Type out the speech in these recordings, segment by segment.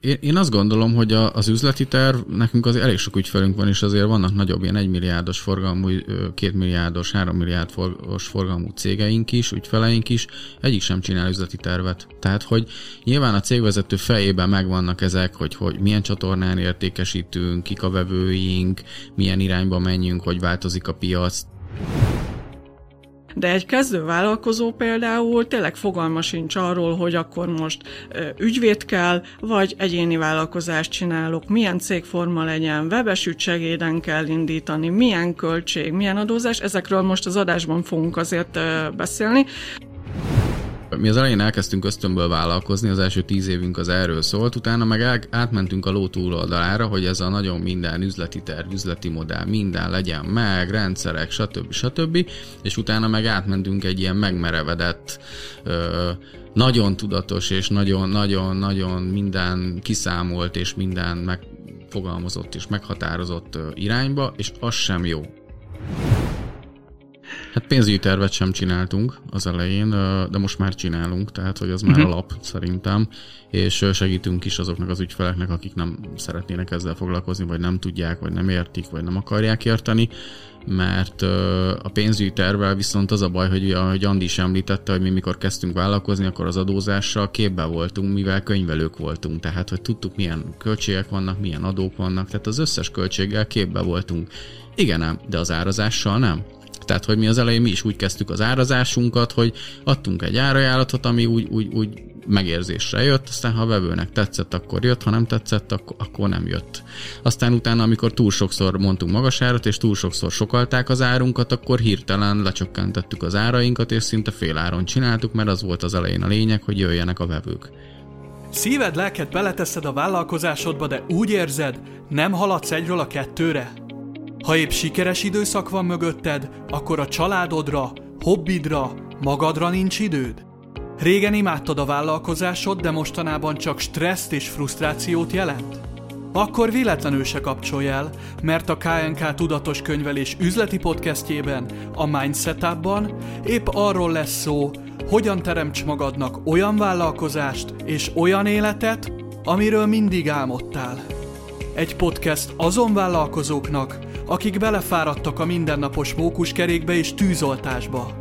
Én, én azt gondolom, hogy a, az üzleti terv, nekünk azért elég sok ügyfelünk van, és azért vannak nagyobb ilyen egymilliárdos forgalmú, kétmilliárdos, hárommilliárdos forgalmú cégeink is, ügyfeleink is, egyik sem csinál üzleti tervet. Tehát, hogy nyilván a cégvezető fejében megvannak ezek, hogy, hogy milyen csatornán értékesítünk, kik a vevőink, milyen irányba menjünk, hogy változik a piac. De egy kezdő vállalkozó például tényleg fogalma sincs arról, hogy akkor most ügyvéd kell, vagy egyéni vállalkozást csinálok, milyen cégforma legyen, webes ügysegéden kell indítani, milyen költség, milyen adózás, ezekről most az adásban fogunk azért beszélni. Mi az elején elkezdtünk ösztönből vállalkozni, az első tíz évünk az erről szólt, utána meg átmentünk a ló túloldalára, hogy ez a nagyon minden üzleti terv, üzleti modell, minden legyen meg, rendszerek, stb. stb. És utána meg átmentünk egy ilyen megmerevedett, nagyon tudatos és nagyon-nagyon-nagyon minden kiszámolt és minden megfogalmazott és meghatározott irányba, és az sem jó. Hát pénzügyi tervet sem csináltunk az elején, de most már csinálunk, tehát hogy az már uh-huh. alap szerintem, és segítünk is azoknak az ügyfeleknek, akik nem szeretnének ezzel foglalkozni, vagy nem tudják, vagy nem értik, vagy nem akarják érteni, mert a pénzügyi tervvel viszont az a baj, hogy ahogy Andi is említette, hogy mi mikor kezdtünk vállalkozni, akkor az adózással képbe voltunk, mivel könyvelők voltunk, tehát hogy tudtuk milyen költségek vannak, milyen adók vannak, tehát az összes költséggel képbe voltunk. Igen, nem, de az árazással nem. Tehát, hogy mi az elején mi is úgy kezdtük az árazásunkat, hogy adtunk egy árajánlatot, ami úgy, úgy, úgy megérzésre jött, aztán ha a vevőnek tetszett, akkor jött, ha nem tetszett, akkor, akkor nem jött. Aztán utána, amikor túl sokszor mondtunk magas árat, és túl sokszor sokalták az árunkat, akkor hirtelen lecsökkentettük az árainkat, és szinte fél áron csináltuk, mert az volt az elején a lényeg, hogy jöjjenek a vevők. Szíved, lelked beleteszed a vállalkozásodba, de úgy érzed, nem haladsz egyről a kettőre? Ha épp sikeres időszak van mögötted, akkor a családodra, hobbidra, magadra nincs időd? Régen imádtad a vállalkozásod, de mostanában csak stresszt és frusztrációt jelent? Akkor véletlenül se kapcsolj el, mert a KNK Tudatos Könyvelés üzleti podcastjében, a Mindsetupban épp arról lesz szó, hogyan teremts magadnak olyan vállalkozást és olyan életet, amiről mindig álmodtál. Egy podcast azon vállalkozóknak, akik belefáradtak a mindennapos mókuskerékbe és tűzoltásba.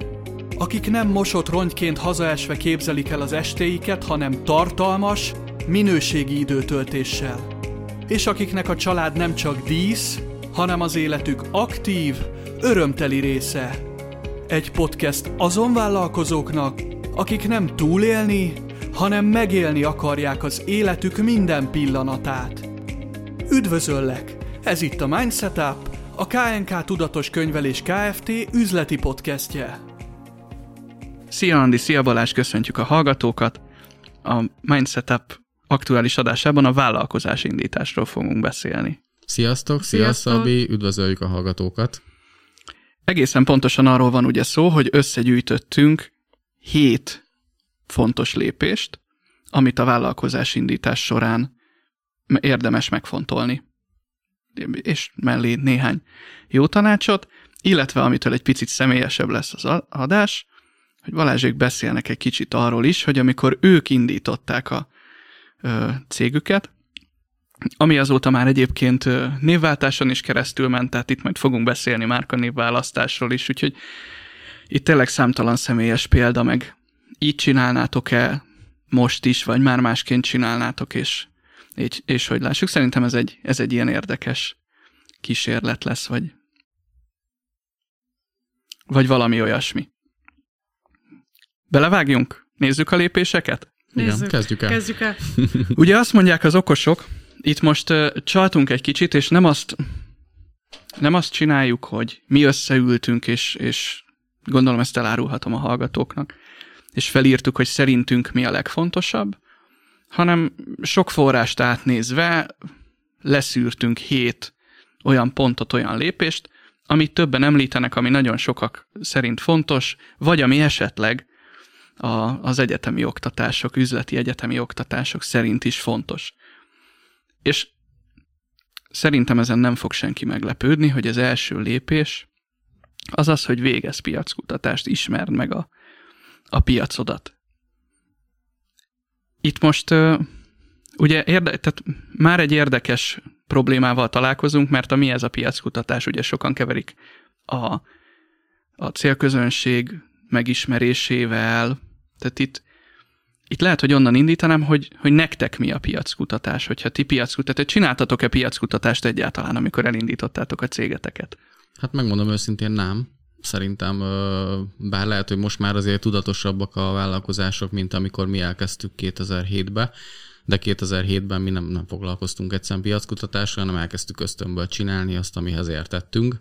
Akik nem mosott rongyként hazaesve képzelik el az estéiket, hanem tartalmas, minőségi időtöltéssel. És akiknek a család nem csak dísz, hanem az életük aktív, örömteli része. Egy podcast azon vállalkozóknak, akik nem túlélni, hanem megélni akarják az életük minden pillanatát. Üdvözöllek! Ez itt a Mindsetup, a KNK Tudatos Könyvelés Kft. üzleti podcastje. Szia Andi, szia Balázs, köszöntjük a hallgatókat. A Mindsetup aktuális adásában a vállalkozás indításról fogunk beszélni. Sziasztok, szia Sziasztok. Szabi, üdvözöljük a hallgatókat. Egészen pontosan arról van ugye szó, hogy összegyűjtöttünk hét fontos lépést, amit a vállalkozás indítás során érdemes megfontolni. És mellé néhány jó tanácsot, illetve amitől egy picit személyesebb lesz az adás, hogy Balázsék beszélnek egy kicsit arról is, hogy amikor ők indították a ö, cégüket, ami azóta már egyébként névváltáson is keresztül ment, tehát itt majd fogunk beszélni márka névválasztásról is, úgyhogy itt tényleg számtalan személyes példa, meg így csinálnátok-e most is, vagy már másként csinálnátok, és és, és hogy lássuk, szerintem ez egy, ez egy ilyen érdekes kísérlet lesz, vagy, vagy valami olyasmi. Belevágjunk? Nézzük a lépéseket? Nézzük. Igen, kezdjük el. Kezdjük el. Ugye azt mondják az okosok, itt most uh, csaltunk egy kicsit, és nem azt, nem azt csináljuk, hogy mi összeültünk, és, és gondolom ezt elárulhatom a hallgatóknak, és felírtuk, hogy szerintünk mi a legfontosabb, hanem sok forrást átnézve leszűrtünk hét olyan pontot, olyan lépést, amit többen említenek, ami nagyon sokak szerint fontos, vagy ami esetleg a, az egyetemi oktatások, üzleti egyetemi oktatások szerint is fontos. És szerintem ezen nem fog senki meglepődni, hogy az első lépés az az, hogy végez piackutatást, ismerd meg a, a piacodat. Itt most ugye érde, tehát már egy érdekes problémával találkozunk, mert a mi ez a piackutatás, ugye sokan keverik a, a célközönség megismerésével, tehát itt, itt lehet, hogy onnan indítanám, hogy, hogy nektek mi a piackutatás, hogyha ti piackutatást, csináltatok-e piackutatást egyáltalán, amikor elindítottátok a cégeteket? Hát megmondom őszintén nem. Szerintem, bár lehet, hogy most már azért tudatosabbak a vállalkozások, mint amikor mi elkezdtük 2007-ben, de 2007-ben mi nem, nem foglalkoztunk egyszerűen piackutatással, hanem elkezdtük ösztönből csinálni azt, amihez értettünk,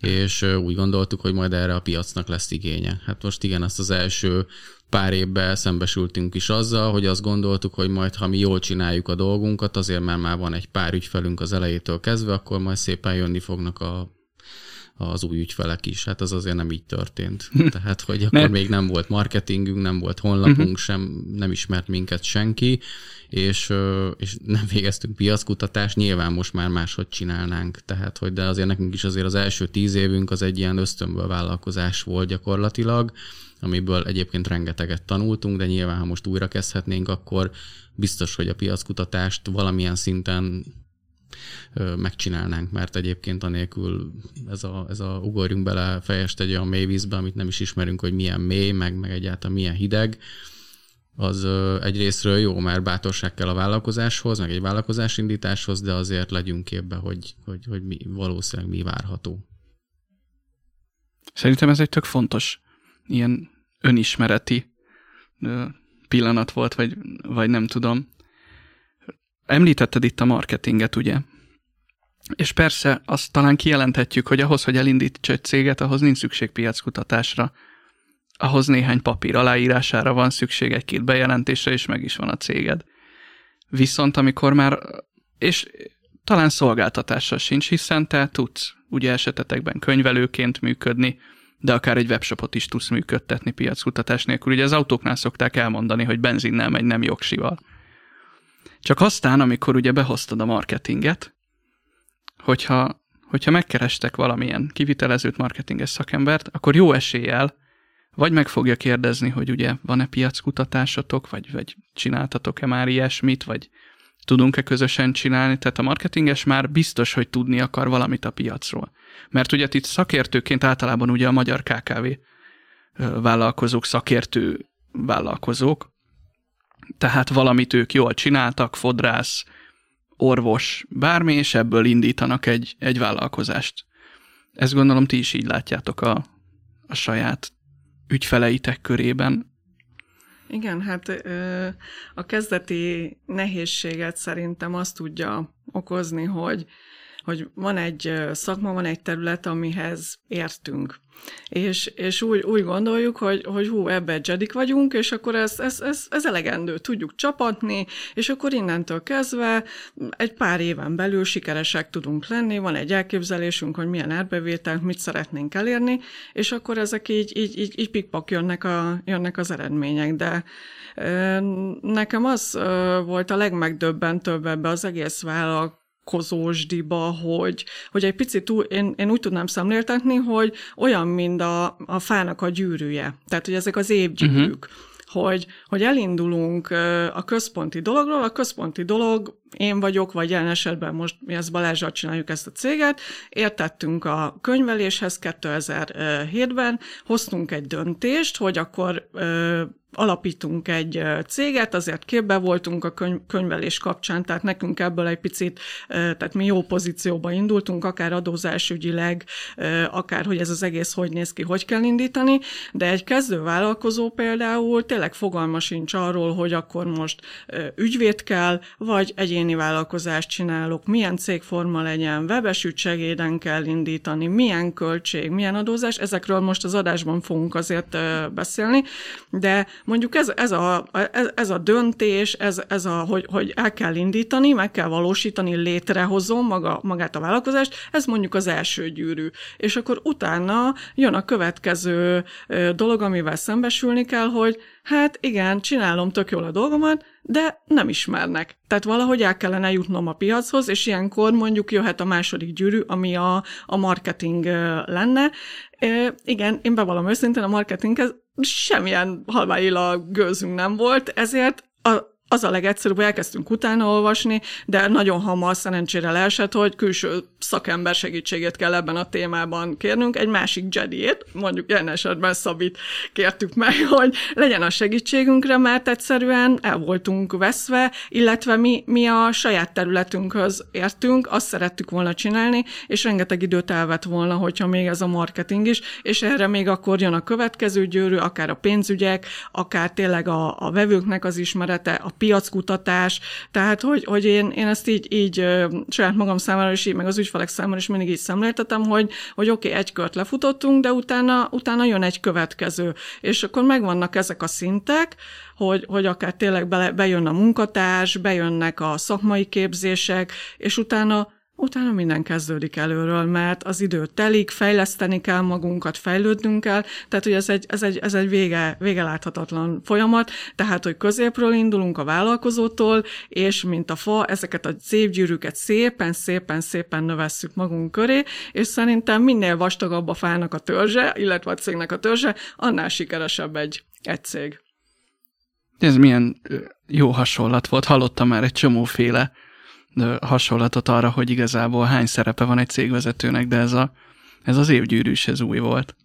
és úgy gondoltuk, hogy majd erre a piacnak lesz igénye. Hát most igen, azt az első pár évben szembesültünk is azzal, hogy azt gondoltuk, hogy majd ha mi jól csináljuk a dolgunkat, azért mert már van egy pár ügyfelünk az elejétől kezdve, akkor majd szépen jönni fognak a az új ügyfelek is. Hát az azért nem így történt. Tehát, hogy akkor ne. még nem volt marketingünk, nem volt honlapunk uh-huh. sem, nem ismert minket senki, és, és nem végeztünk piackutatást, nyilván most már máshogy csinálnánk. Tehát, hogy de azért nekünk is azért az első tíz évünk az egy ilyen ösztönből vállalkozás volt gyakorlatilag, amiből egyébként rengeteget tanultunk, de nyilván, ha most újra kezdhetnénk, akkor biztos, hogy a piackutatást valamilyen szinten megcsinálnánk, mert egyébként anélkül ez a, ez a ugorjunk bele fejest egy olyan mély vízbe, amit nem is ismerünk, hogy milyen mély, meg, meg egyáltalán milyen hideg, az egyrésztről jó, mert bátorság kell a vállalkozáshoz, meg egy vállalkozásindításhoz, de azért legyünk képbe, hogy, hogy, hogy mi, valószínűleg mi várható. Szerintem ez egy tök fontos ilyen önismereti pillanat volt, vagy, vagy nem tudom. Említetted itt a marketinget, ugye? És persze azt talán kijelenthetjük, hogy ahhoz, hogy elindíts egy céget, ahhoz nincs szükség piackutatásra. Ahhoz néhány papír aláírására van szükség, egy-két bejelentésre, és meg is van a céged. Viszont amikor már, és talán szolgáltatással sincs, hiszen te tudsz ugye esetetekben könyvelőként működni, de akár egy webshopot is tudsz működtetni piackutatás nélkül. Ugye az autóknál szokták elmondani, hogy benzinnel megy, nem jogsival. Csak aztán, amikor ugye behoztad a marketinget, hogyha, hogyha megkerestek valamilyen kivitelezőt, marketinges szakembert, akkor jó eséllyel vagy meg fogja kérdezni, hogy ugye van-e piackutatásotok, vagy, vagy csináltatok-e már ilyesmit, vagy tudunk-e közösen csinálni. Tehát a marketinges már biztos, hogy tudni akar valamit a piacról. Mert ugye itt szakértőként általában ugye a magyar KKV vállalkozók, szakértő vállalkozók, tehát valamit ők jól csináltak, fodrász, orvos, bármi, és ebből indítanak egy, egy vállalkozást. Ezt gondolom ti is így látjátok a, a saját ügyfeleitek körében. Igen, hát a kezdeti nehézséget szerintem azt tudja okozni, hogy hogy van egy szakma, van egy terület, amihez értünk. És, és úgy, úgy gondoljuk, hogy, hogy hú, ebbe jedik vagyunk, és akkor ez, ez, ez, ez elegendő, tudjuk csapatni, és akkor innentől kezdve egy pár éven belül sikeresek tudunk lenni, van egy elképzelésünk, hogy milyen árbevételt, mit szeretnénk elérni, és akkor ezek így, így, így, így pikpak jönnek, a, jönnek az eredmények, de nekem az volt a legmegdöbbentőbb ebbe az egész vállalkozás, kozósdiba, hogy, hogy egy picit túl, én, én úgy tudnám szemléltetni, hogy olyan, mint a, a fának a gyűrűje. Tehát, hogy ezek az évgyűrűk. Uh-huh hogy, hogy elindulunk a központi dologról, a központi dolog én vagyok, vagy jelen esetben most mi ezt Balázsral csináljuk ezt a céget, értettünk a könyveléshez 2007-ben, hoztunk egy döntést, hogy akkor alapítunk egy céget, azért képbe voltunk a könyv, könyvelés kapcsán, tehát nekünk ebből egy picit, tehát mi jó pozícióba indultunk, akár adózásügyileg, akár hogy ez az egész hogy néz ki, hogy kell indítani, de egy kezdő vállalkozó például tényleg fogalma sincs arról, hogy akkor most ügyvéd kell, vagy egyéni vállalkozást csinálok, milyen cégforma legyen, webes ügysegéden kell indítani, milyen költség, milyen adózás, ezekről most az adásban fogunk azért beszélni, de mondjuk ez, ez, a, ez, ez a döntés, ez, ez a, hogy, hogy el kell indítani, meg kell valósítani, létrehozom maga, magát a vállalkozást, ez mondjuk az első gyűrű. És akkor utána jön a következő dolog, amivel szembesülni kell, hogy hát igen, csinálom tök jól a dolgomat, de nem ismernek. Tehát valahogy el kellene jutnom a piachoz, és ilyenkor mondjuk jöhet a második gyűrű, ami a, a marketing lenne. E, igen, én bevallom őszintén, a marketinghez semmilyen halváilla gőzünk nem volt, ezért a, az a legegyszerűbb, hogy elkezdtünk utána olvasni, de nagyon hamar szerencsére leesett, hogy külső szakember segítségét kell ebben a témában kérnünk, egy másik Jediét, mondjuk jelen esetben Szabit kértük meg, hogy legyen a segítségünkre, mert egyszerűen el voltunk veszve, illetve mi, mi a saját területünkhöz értünk, azt szerettük volna csinálni, és rengeteg időt elvett volna, hogyha még ez a marketing is, és erre még akkor jön a következő győrű, akár a pénzügyek, akár tényleg a, a vevőknek az ismerete, a piackutatás, tehát hogy, hogy én, én ezt így, így saját magam számára is, így, meg az ügyfelek számára is mindig így szemléltetem, hogy, hogy oké, okay, egy kört lefutottunk, de utána, utána jön egy következő. És akkor megvannak ezek a szintek, hogy, hogy akár tényleg be, bejön a munkatárs, bejönnek a szakmai képzések, és utána utána minden kezdődik előről, mert az idő telik, fejleszteni kell magunkat, fejlődnünk kell, tehát hogy ez egy, ez egy, ez egy vége, vége láthatatlan folyamat, tehát hogy középről indulunk a vállalkozótól, és mint a fa, ezeket a szép gyűrűket szépen, szépen, szépen növesszük magunk köré, és szerintem minél vastagabb a fának a törzse, illetve a cégnek a törzse, annál sikeresebb egy, egy cég. Ez milyen jó hasonlat volt, hallottam már egy csomóféle hasonlatot arra, hogy igazából hány szerepe van egy cégvezetőnek, de ez, a, ez az évgyűrűs, ez új volt.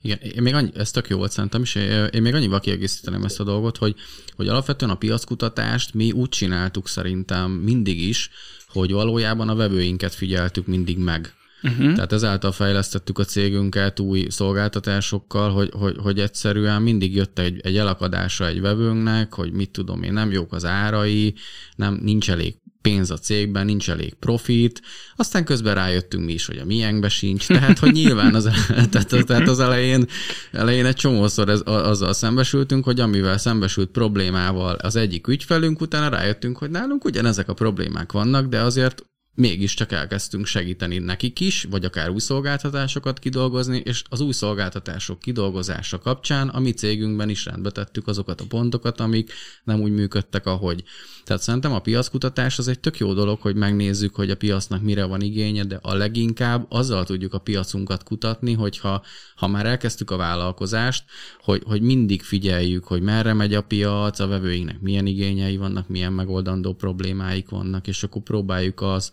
Igen, én még annyi, ez tök jó volt szerintem, és én még annyival kiegészíteném ezt a dolgot, hogy, hogy alapvetően a piackutatást mi úgy csináltuk szerintem mindig is, hogy valójában a vevőinket figyeltük mindig meg. Uh-huh. Tehát ezáltal fejlesztettük a cégünket új szolgáltatásokkal, hogy, hogy, hogy egyszerűen mindig jött egy, egy elakadása egy vevőnknek, hogy mit tudom én, nem jók az árai, nem, nincs elég pénz a cégben, nincs elég profit, aztán közben rájöttünk mi is, hogy a miénkbe sincs, tehát hogy nyilván az, tehát, az elején, elején egy csomószor ez, azzal szembesültünk, hogy amivel szembesült problémával az egyik ügyfelünk, utána rájöttünk, hogy nálunk ugyanezek a problémák vannak, de azért mégiscsak elkezdtünk segíteni nekik is, vagy akár új szolgáltatásokat kidolgozni, és az új szolgáltatások kidolgozása kapcsán a mi cégünkben is rendbe tettük azokat a pontokat, amik nem úgy működtek, ahogy. Tehát szerintem a piackutatás az egy tök jó dolog, hogy megnézzük, hogy a piacnak mire van igénye, de a leginkább azzal tudjuk a piacunkat kutatni, hogyha ha már elkezdtük a vállalkozást, hogy, hogy mindig figyeljük, hogy merre megy a piac, a vevőinknek milyen igényei vannak, milyen megoldandó problémáik vannak, és akkor próbáljuk az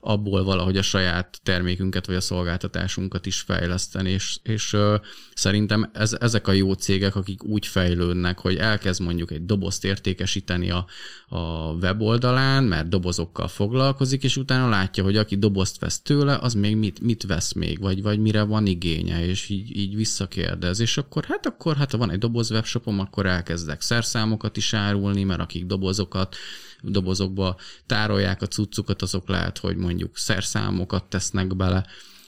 abból valahogy a saját termékünket vagy a szolgáltatásunkat is fejleszteni, és, és uh, szerintem ez, ezek a jó cégek, akik úgy fejlődnek, hogy elkezd mondjuk egy dobozt értékesíteni a, a weboldalán, mert dobozokkal foglalkozik, és utána látja, hogy aki dobozt vesz tőle, az még mit, mit vesz még, vagy, vagy mire van igénye, és így, így visszakérdez, és akkor hát akkor hát ha van egy doboz webshopom, akkor elkezdek szerszámokat is árulni, mert akik dobozokat dobozokba tárolják a cuccukat, azok lehet, hogy mondjuk szerszámokat tesznek bele,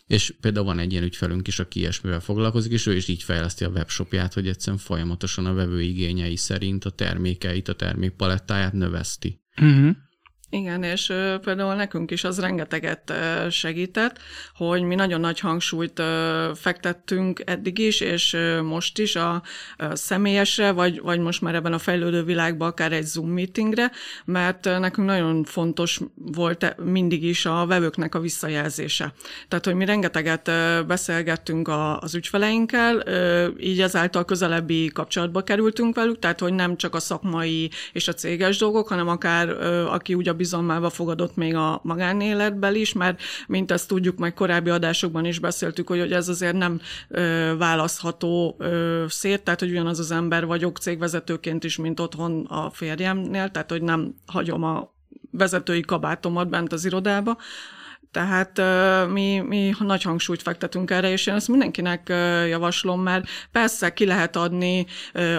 és például van egy ilyen ügyfelünk is, aki ilyesmivel foglalkozik, és ő is így fejleszti a webshopját, hogy egyszerűen folyamatosan a vevő igényei szerint a termékeit, a termékpalettáját növeszti. Uh-huh. Igen, és például nekünk is az rengeteget segített, hogy mi nagyon nagy hangsúlyt fektettünk eddig is, és most is a személyesre, vagy, vagy most már ebben a fejlődő világban akár egy Zoom meetingre, mert nekünk nagyon fontos volt e, mindig is a vevőknek a visszajelzése. Tehát, hogy mi rengeteget beszélgettünk az ügyfeleinkkel, így ezáltal közelebbi kapcsolatba kerültünk velük, tehát, hogy nem csak a szakmai és a céges dolgok, hanem akár aki úgy a bizalmába fogadott még a magánéletben is, mert mint ezt tudjuk, meg korábbi adásokban is beszéltük, hogy, hogy ez azért nem ö, választható ö, szét, tehát hogy ugyanaz az ember vagyok cégvezetőként is, mint otthon a férjemnél, tehát hogy nem hagyom a vezetői kabátomat bent az irodába, tehát mi, mi nagy hangsúlyt fektetünk erre, és én ezt mindenkinek javaslom, mert persze ki lehet adni,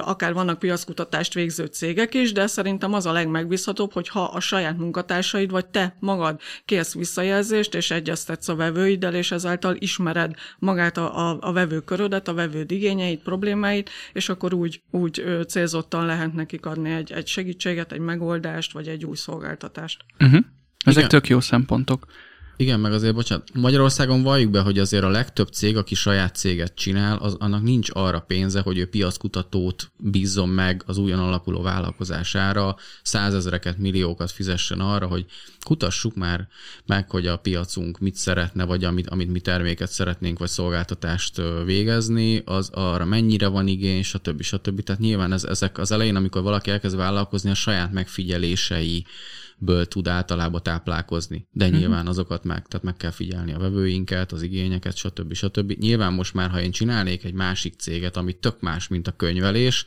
akár vannak piackutatást végző cégek is, de szerintem az a legmegbízhatóbb, hogy ha a saját munkatársaid vagy te magad kérsz visszajelzést, és egyeztetsz a vevőiddel, és ezáltal ismered magát a, a, a vevőkörödet, a vevőd igényeit, problémáit, és akkor úgy, úgy célzottan lehet nekik adni egy, egy segítséget, egy megoldást, vagy egy új szolgáltatást. Uh-huh. Ezek Igen. tök jó szempontok. Igen, meg azért, bocsánat, Magyarországon valljuk be, hogy azért a legtöbb cég, aki saját céget csinál, az, annak nincs arra pénze, hogy ő piackutatót bízzon meg az újon alakuló vállalkozására, százezreket, milliókat fizessen arra, hogy kutassuk már meg, hogy a piacunk mit szeretne, vagy amit, amit mi terméket szeretnénk, vagy szolgáltatást végezni, az arra mennyire van igény, stb. stb. Tehát nyilván ez, ezek az elején, amikor valaki elkezd vállalkozni, a saját megfigyelései, ből tud általában táplálkozni. De uh-huh. nyilván azokat meg, tehát meg kell figyelni a vevőinket, az igényeket, stb. stb. Nyilván most már, ha én csinálnék egy másik céget, ami tök más, mint a könyvelés,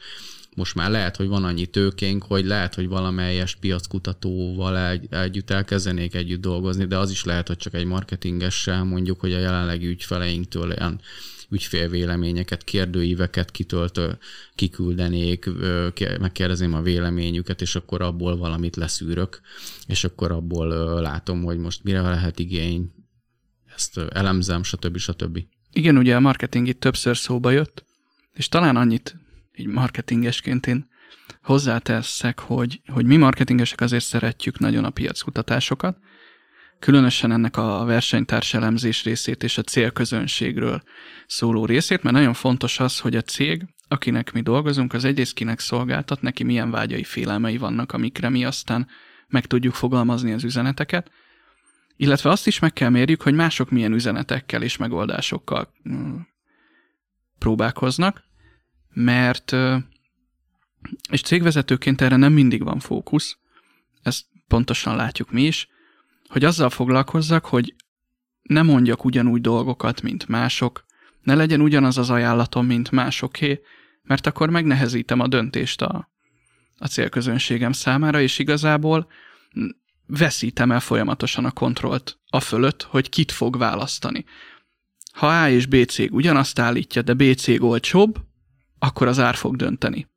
most már lehet, hogy van annyi tőkénk, hogy lehet, hogy valamelyes piackutatóval egy, együtt elkezdenék együtt dolgozni, de az is lehet, hogy csak egy marketingessel mondjuk, hogy a jelenlegi ügyfeleinktől olyan ügyfélvéleményeket, kérdőíveket kitöltő, kiküldenék, megkérdezném a véleményüket, és akkor abból valamit leszűrök, és akkor abból látom, hogy most mire lehet igény, ezt elemzem, stb. stb. Igen, ugye a marketing itt többször szóba jött, és talán annyit így marketingesként én hozzáteszek, hogy, hogy mi marketingesek azért szeretjük nagyon a piackutatásokat, különösen ennek a versenytárs elemzés részét és a célközönségről szóló részét, mert nagyon fontos az, hogy a cég, akinek mi dolgozunk, az egyrészt kinek szolgáltat, neki milyen vágyai, félelmei vannak, amikre mi aztán meg tudjuk fogalmazni az üzeneteket, illetve azt is meg kell mérjük, hogy mások milyen üzenetekkel és megoldásokkal mm, próbálkoznak, mert és cégvezetőként erre nem mindig van fókusz, ezt pontosan látjuk mi is, hogy azzal foglalkozzak, hogy ne mondjak ugyanúgy dolgokat, mint mások, ne legyen ugyanaz az ajánlatom, mint másoké, mert akkor megnehezítem a döntést a, a célközönségem számára, és igazából veszítem el folyamatosan a kontrollt a fölött, hogy kit fog választani. Ha A és B cég ugyanazt állítja, de B cég olcsóbb, akkor az ár fog dönteni.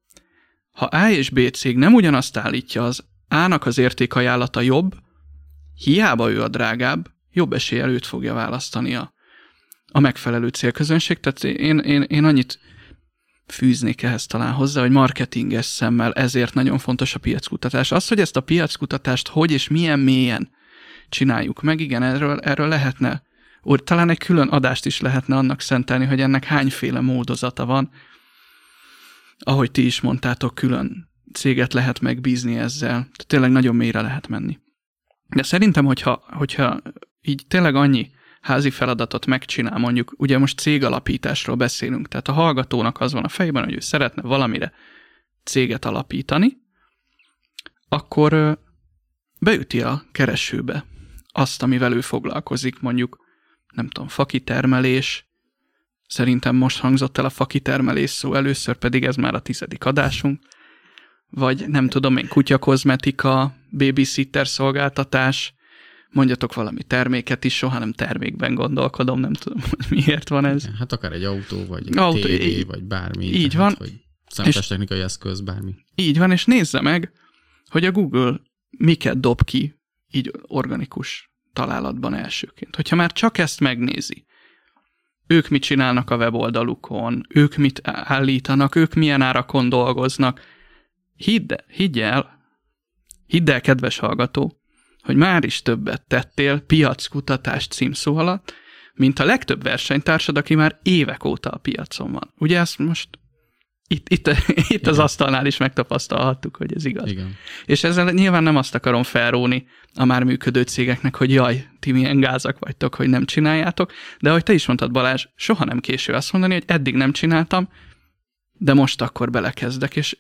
Ha A és B cég nem ugyanazt állítja, az A-nak az értékajánlata jobb, hiába ő a drágább, jobb eséllyel őt fogja választani a, a megfelelő célközönség. Tehát én, én, én annyit fűznék ehhez talán hozzá, hogy marketinges szemmel ezért nagyon fontos a piackutatás. Az, hogy ezt a piackutatást hogy és milyen mélyen csináljuk meg, igen, erről, erről lehetne, úgy talán egy külön adást is lehetne annak szentelni, hogy ennek hányféle módozata van. Ahogy ti is mondtátok, külön céget lehet megbízni ezzel. Tehát tényleg nagyon mélyre lehet menni. De szerintem, hogyha, hogyha így tényleg annyi házi feladatot megcsinál, mondjuk, ugye most cégalapításról beszélünk, tehát a hallgatónak az van a fejében, hogy ő szeretne valamire céget alapítani, akkor beüti a keresőbe azt, amivel ő foglalkozik, mondjuk, nem tudom, fakitermelés, szerintem most hangzott el a fakitermelés szó, először pedig ez már a tizedik adásunk, vagy nem tudom én, kutyakozmetika, babysitter szolgáltatás, mondjatok valami terméket is, soha nem termékben gondolkodom, nem tudom, hogy miért van ez. Hát akár egy autó, vagy egy autó, tévé, így, vagy bármi. Így tehát, van. Vagy számítástechnikai eszköz, bármi. Így van, és nézze meg, hogy a Google miket dob ki így organikus találatban elsőként. Hogyha már csak ezt megnézi, ők mit csinálnak a weboldalukon, ők mit állítanak, ők milyen árakon dolgoznak, hidd, higgy el, hidd el, kedves hallgató, hogy már is többet tettél piackutatás címszó alatt, mint a legtöbb versenytársad, aki már évek óta a piacon van. Ugye ezt most itt, itt, itt az asztalnál is megtapasztalhattuk, hogy ez igaz. Igen. És ezzel nyilván nem azt akarom felróni a már működő cégeknek, hogy jaj, ti milyen gázak vagytok, hogy nem csináljátok, de ahogy te is mondtad Balázs, soha nem késő azt mondani, hogy eddig nem csináltam, de most akkor belekezdek, és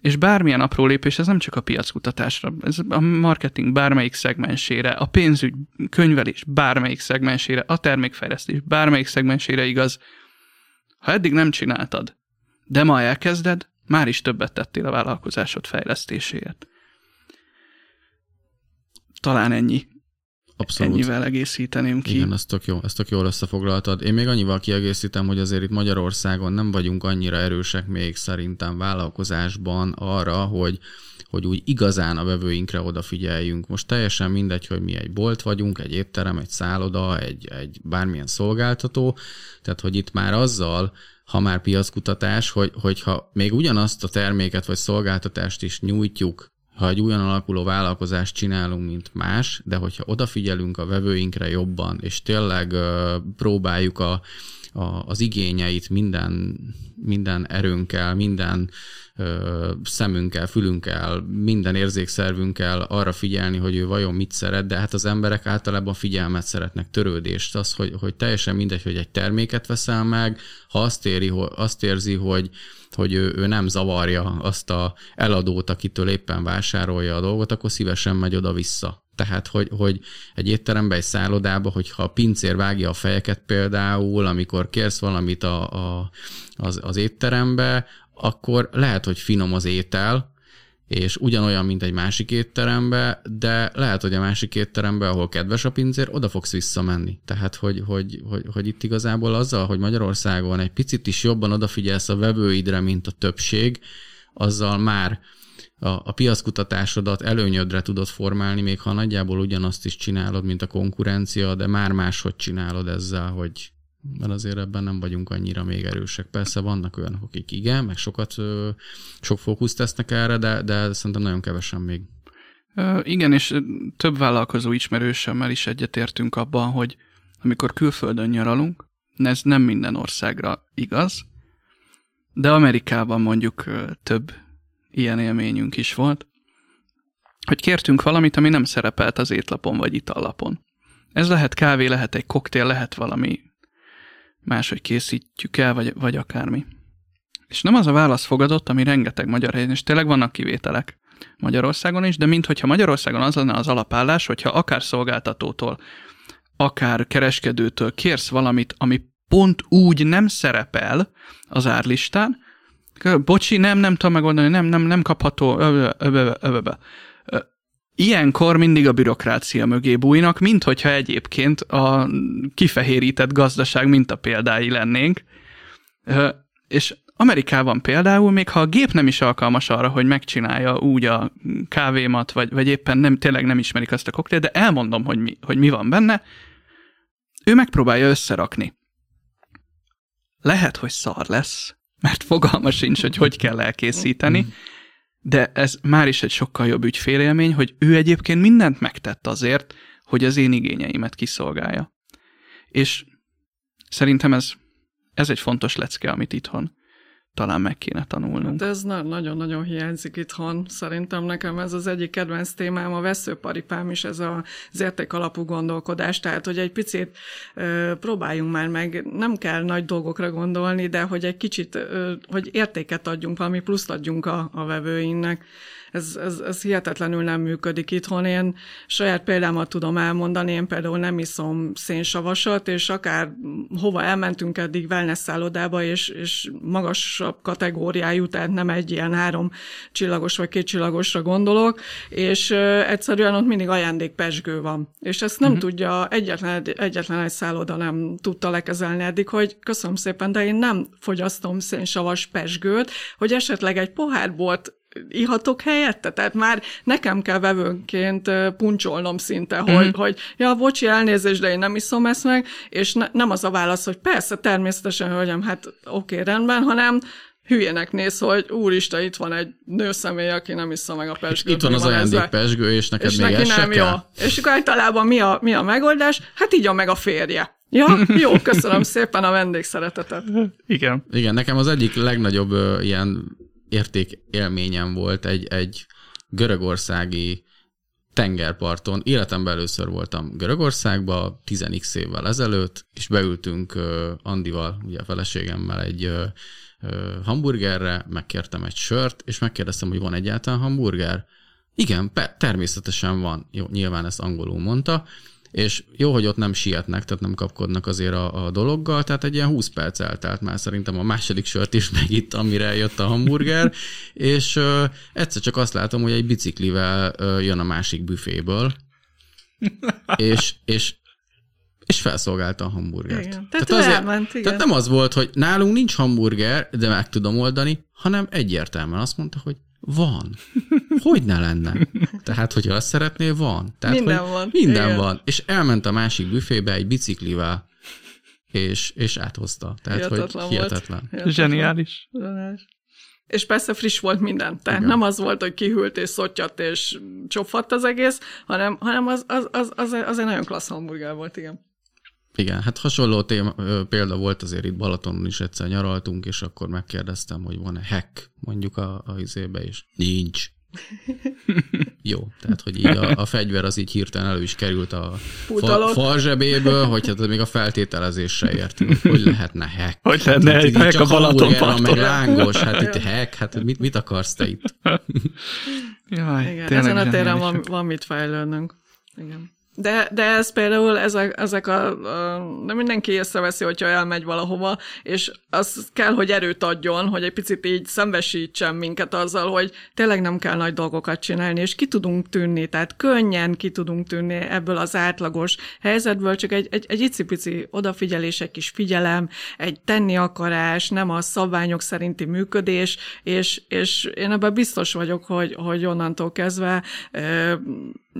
és bármilyen apró lépés, ez nem csak a piackutatásra, ez a marketing bármelyik szegmensére, a pénzügy, könyvelés bármelyik szegmensére, a termékfejlesztés bármelyik szegmensére igaz. Ha eddig nem csináltad, de ma elkezded, már is többet tettél a vállalkozásod fejlesztéséért. Talán ennyi. Abszolút. Ennyivel egészíteném ki. Igen, ezt tök, jó, ezt tök jól összefoglaltad. Én még annyival kiegészítem, hogy azért itt Magyarországon nem vagyunk annyira erősek még szerintem vállalkozásban arra, hogy hogy úgy igazán a vevőinkre odafigyeljünk. Most teljesen mindegy, hogy mi egy bolt vagyunk, egy étterem, egy szálloda, egy, egy bármilyen szolgáltató, tehát hogy itt már azzal, ha már piackutatás, hogy, hogyha még ugyanazt a terméket vagy szolgáltatást is nyújtjuk ha egy újon alakuló vállalkozást csinálunk, mint más, de hogyha odafigyelünk a vevőinkre jobban, és tényleg próbáljuk a, a, az igényeit minden, minden erőnkkel, minden ö, szemünkkel, fülünkkel, minden érzékszervünkkel arra figyelni, hogy ő vajon mit szeret, de hát az emberek általában figyelmet szeretnek, törődést, az, hogy, hogy teljesen mindegy, hogy egy terméket veszel meg, ha azt, éri, azt érzi, hogy, hogy ő, ő nem zavarja azt a eladót, akitől éppen vásárolja a dolgot, akkor szívesen megy oda-vissza. Tehát, hogy, hogy egy étterembe, egy szállodába, hogyha a pincér vágja a fejeket például, amikor kérsz valamit a, a, az, az étterembe, akkor lehet, hogy finom az étel, és ugyanolyan, mint egy másik étterembe, de lehet, hogy a másik étterembe, ahol kedves a pincér, oda fogsz visszamenni. Tehát, hogy, hogy, hogy, hogy itt igazából azzal, hogy Magyarországon egy picit is jobban odafigyelsz a vevőidre, mint a többség, azzal már a, a piackutatásodat előnyödre tudod formálni, még ha nagyjából ugyanazt is csinálod, mint a konkurencia, de már máshogy csinálod ezzel, hogy mert azért ebben nem vagyunk annyira még erősek. Persze vannak olyanok, akik igen, meg sokat, sok fókuszt tesznek erre, de, de szerintem nagyon kevesen még. Igen, és több vállalkozó ismerősömmel is egyetértünk abban, hogy amikor külföldön nyaralunk, ez nem minden országra igaz, de Amerikában mondjuk több ilyen élményünk is volt, hogy kértünk valamit, ami nem szerepelt az étlapon vagy itallapon. Ez lehet kávé, lehet egy koktél, lehet valami máshogy készítjük el, vagy, vagy akármi. És nem az a válasz fogadott, ami rengeteg magyar helyen, és tényleg vannak kivételek Magyarországon is, de minthogyha Magyarországon az lenne az alapállás, hogyha akár szolgáltatótól, akár kereskedőtől kérsz valamit, ami pont úgy nem szerepel az árlistán, bocsi, nem, nem tudom megoldani, nem, nem, nem kapható, öbe, öbe, öbe. Ilyenkor mindig a bürokrácia mögé bújnak, mint hogyha egyébként a kifehérített gazdaság minta példái lennénk. És Amerikában például, még ha a gép nem is alkalmas arra, hogy megcsinálja úgy a kávémat, vagy, vagy éppen nem, tényleg nem ismerik azt a koktélt, de elmondom, hogy mi, hogy mi van benne, ő megpróbálja összerakni. Lehet, hogy szar lesz, mert fogalma sincs, hogy hogy kell elkészíteni, de ez már is egy sokkal jobb ügyfélélmény, hogy ő egyébként mindent megtett azért, hogy az én igényeimet kiszolgálja. És szerintem ez, ez egy fontos lecke, amit itthon talán meg kéne tanulnunk. De ez nagyon-nagyon hiányzik itthon. Szerintem nekem ez az egyik kedvenc témám, a veszőparipám is ez az értékalapú gondolkodás, tehát hogy egy picit ö, próbáljunk már meg, nem kell nagy dolgokra gondolni, de hogy egy kicsit, ö, hogy értéket adjunk, valami pluszt adjunk a, a vevőinknek ez, ez, ez hihetetlenül nem működik itthon. Én saját példámat tudom elmondani, én például nem iszom szénsavasat, és akár hova elmentünk eddig wellness szállodába, és, és magasabb kategóriájú, tehát nem egy ilyen három csillagos vagy két csillagosra gondolok, és egyszerűen ott mindig ajándékpesgő van. És ezt nem uh-huh. tudja, egyetlen, egyetlen egy szálloda nem tudta lekezelni eddig, hogy köszönöm szépen, de én nem fogyasztom szénsavas pesgőt, hogy esetleg egy pohárbolt ihatok helyette? Tehát már nekem kell vevőnként puncsolnom szinte, mm-hmm. hogy, hogy ja, bocsi, elnézést, de én nem iszom ezt meg, és ne, nem az a válasz, hogy persze, természetesen, hölgyem, hát oké, okay, rendben, hanem hülyének néz, hogy úristen, itt van egy nőszemély, aki nem issza meg a pesgőt. Itt van az ajándékpesgő, és neked és még neki nem jó. És akkor általában mi a, mi a megoldás? Hát így meg a férje. Ja, jó, köszönöm szépen a vendégszeretetet. Igen. Igen, nekem az egyik legnagyobb uh, ilyen értékélményem volt egy, egy görögországi tengerparton. Életemben először voltam Görögországba, 10 évvel ezelőtt, és beültünk Andival, ugye a feleségemmel egy hamburgerre, megkértem egy sört, és megkérdeztem, hogy van egyáltalán hamburger? Igen, természetesen van. Jó, nyilván ezt angolul mondta, és jó, hogy ott nem sietnek, tehát nem kapkodnak azért a, a dologgal, tehát egy ilyen 20 perc eltelt már szerintem a második sört is meg itt, amire jött a hamburger, és ö, egyszer csak azt látom, hogy egy biciklivel ö, jön a másik büféből, és, és és felszolgálta a hamburgert. Igen. Tehát, tehát, azért, elment, igen. tehát nem az volt, hogy nálunk nincs hamburger, de meg tudom oldani, hanem egyértelműen azt mondta, hogy van. Hogy ne lenne? Tehát, hogyha azt szeretnél, van. Tehát, minden hogy van. Minden Igen. van. És elment a másik büfébe egy biciklivel, és, és áthozta. Tehát, hihetetlen hogy hihetetlen. Volt. hihetetlen. Zseniális. Zseniális. És persze friss volt minden. Tehát Igen. nem az volt, hogy kihűlt és szottyat és csopfadt az egész, hanem, hanem az, az, az, az, az egy nagyon klassz hamburger volt, igen. Igen, hát hasonló téma, példa volt azért itt Balatonon is egyszer nyaraltunk, és akkor megkérdeztem, hogy van-e hack mondjuk a, a izébe, és nincs. Jó, tehát hogy így a, a fegyver az így hirtelen elő is került a fa, fal zsebéből, hogy hát még a feltételezésre értünk, hogy lehetne hack. Hogy lehetne hát, egy hack a Balatonparton. Meg lángos, hát itt hack, hát mit, mit akarsz te itt? Jaj, Igen, ezen a téren van, van mit fejlődnünk. Igen. De, de ez például, ezek, ezek a, a, de mindenki észreveszi, hogyha elmegy valahova, és az kell, hogy erőt adjon, hogy egy picit így szembesítsen minket azzal, hogy tényleg nem kell nagy dolgokat csinálni, és ki tudunk tűnni, tehát könnyen ki tudunk tűnni ebből az átlagos helyzetből, csak egy, egy, egy icipici odafigyelés, egy kis figyelem, egy tenni akarás, nem a szabványok szerinti működés, és, és én ebben biztos vagyok, hogy, hogy onnantól kezdve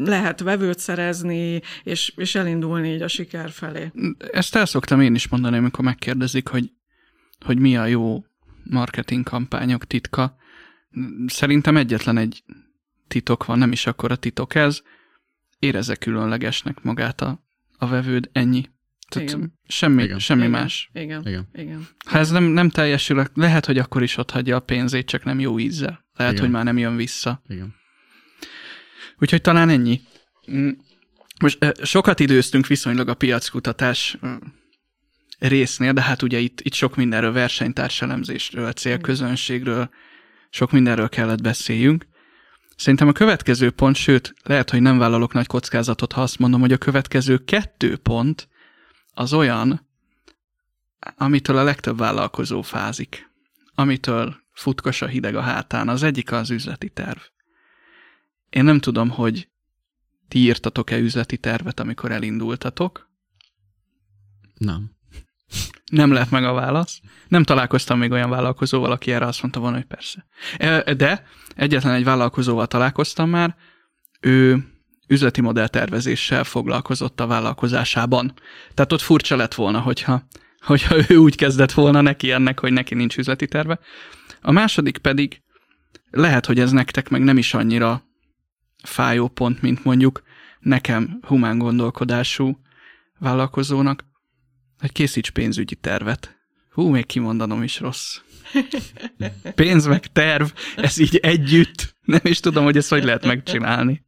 lehet vevőt szerezni, és, és elindulni így a siker felé. Ezt el szoktam én is mondani, amikor megkérdezik, hogy, hogy mi a jó marketing kampányok titka. Szerintem egyetlen egy titok van, nem is akkor a titok ez. Érezze különlegesnek magát a, a vevőd, ennyi. Tehát igen. semmi, igen. semmi igen. más. Igen. Igen. igen. Ha ez nem, nem teljesül, lehet, hogy akkor is ott hagyja a pénzét, csak nem jó ízzel. Lehet, igen. hogy már nem jön vissza. Igen. Úgyhogy talán ennyi. Mm. Most sokat időztünk viszonylag a piackutatás résznél, de hát ugye itt, itt sok mindenről, versenytárselemzésről, célközönségről, sok mindenről kellett beszéljünk. Szerintem a következő pont, sőt, lehet, hogy nem vállalok nagy kockázatot, ha azt mondom, hogy a következő kettő pont az olyan, amitől a legtöbb vállalkozó fázik, amitől futkos a hideg a hátán. Az egyik az üzleti terv. Én nem tudom, hogy ti írtatok-e üzleti tervet, amikor elindultatok? Nem. Nem lett meg a válasz. Nem találkoztam még olyan vállalkozóval, aki erre azt mondta volna, hogy persze. E, de egyetlen egy vállalkozóval találkoztam már, ő üzleti modelltervezéssel foglalkozott a vállalkozásában. Tehát ott furcsa lett volna, hogyha, hogyha ő úgy kezdett volna neki ennek, hogy neki nincs üzleti terve. A második pedig lehet, hogy ez nektek meg nem is annyira fájó pont, mint mondjuk nekem humán gondolkodású vállalkozónak, hogy készíts pénzügyi tervet. Hú, még kimondanom is rossz. Pénz meg terv, ez így együtt. Nem is tudom, hogy ezt hogy lehet megcsinálni.